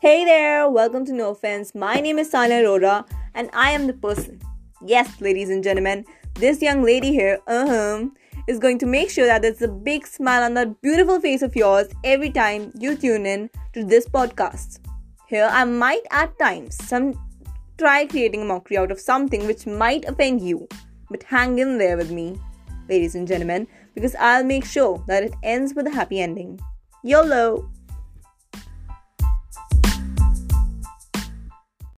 Hey there, welcome to No Offense. My name is Sana Rora and I am the person. Yes, ladies and gentlemen, this young lady here, uh-huh, is going to make sure that there's a big smile on that beautiful face of yours every time you tune in to this podcast. Here I might at times some try creating a mockery out of something which might offend you, but hang in there with me, ladies and gentlemen, because I'll make sure that it ends with a happy ending. YOLO!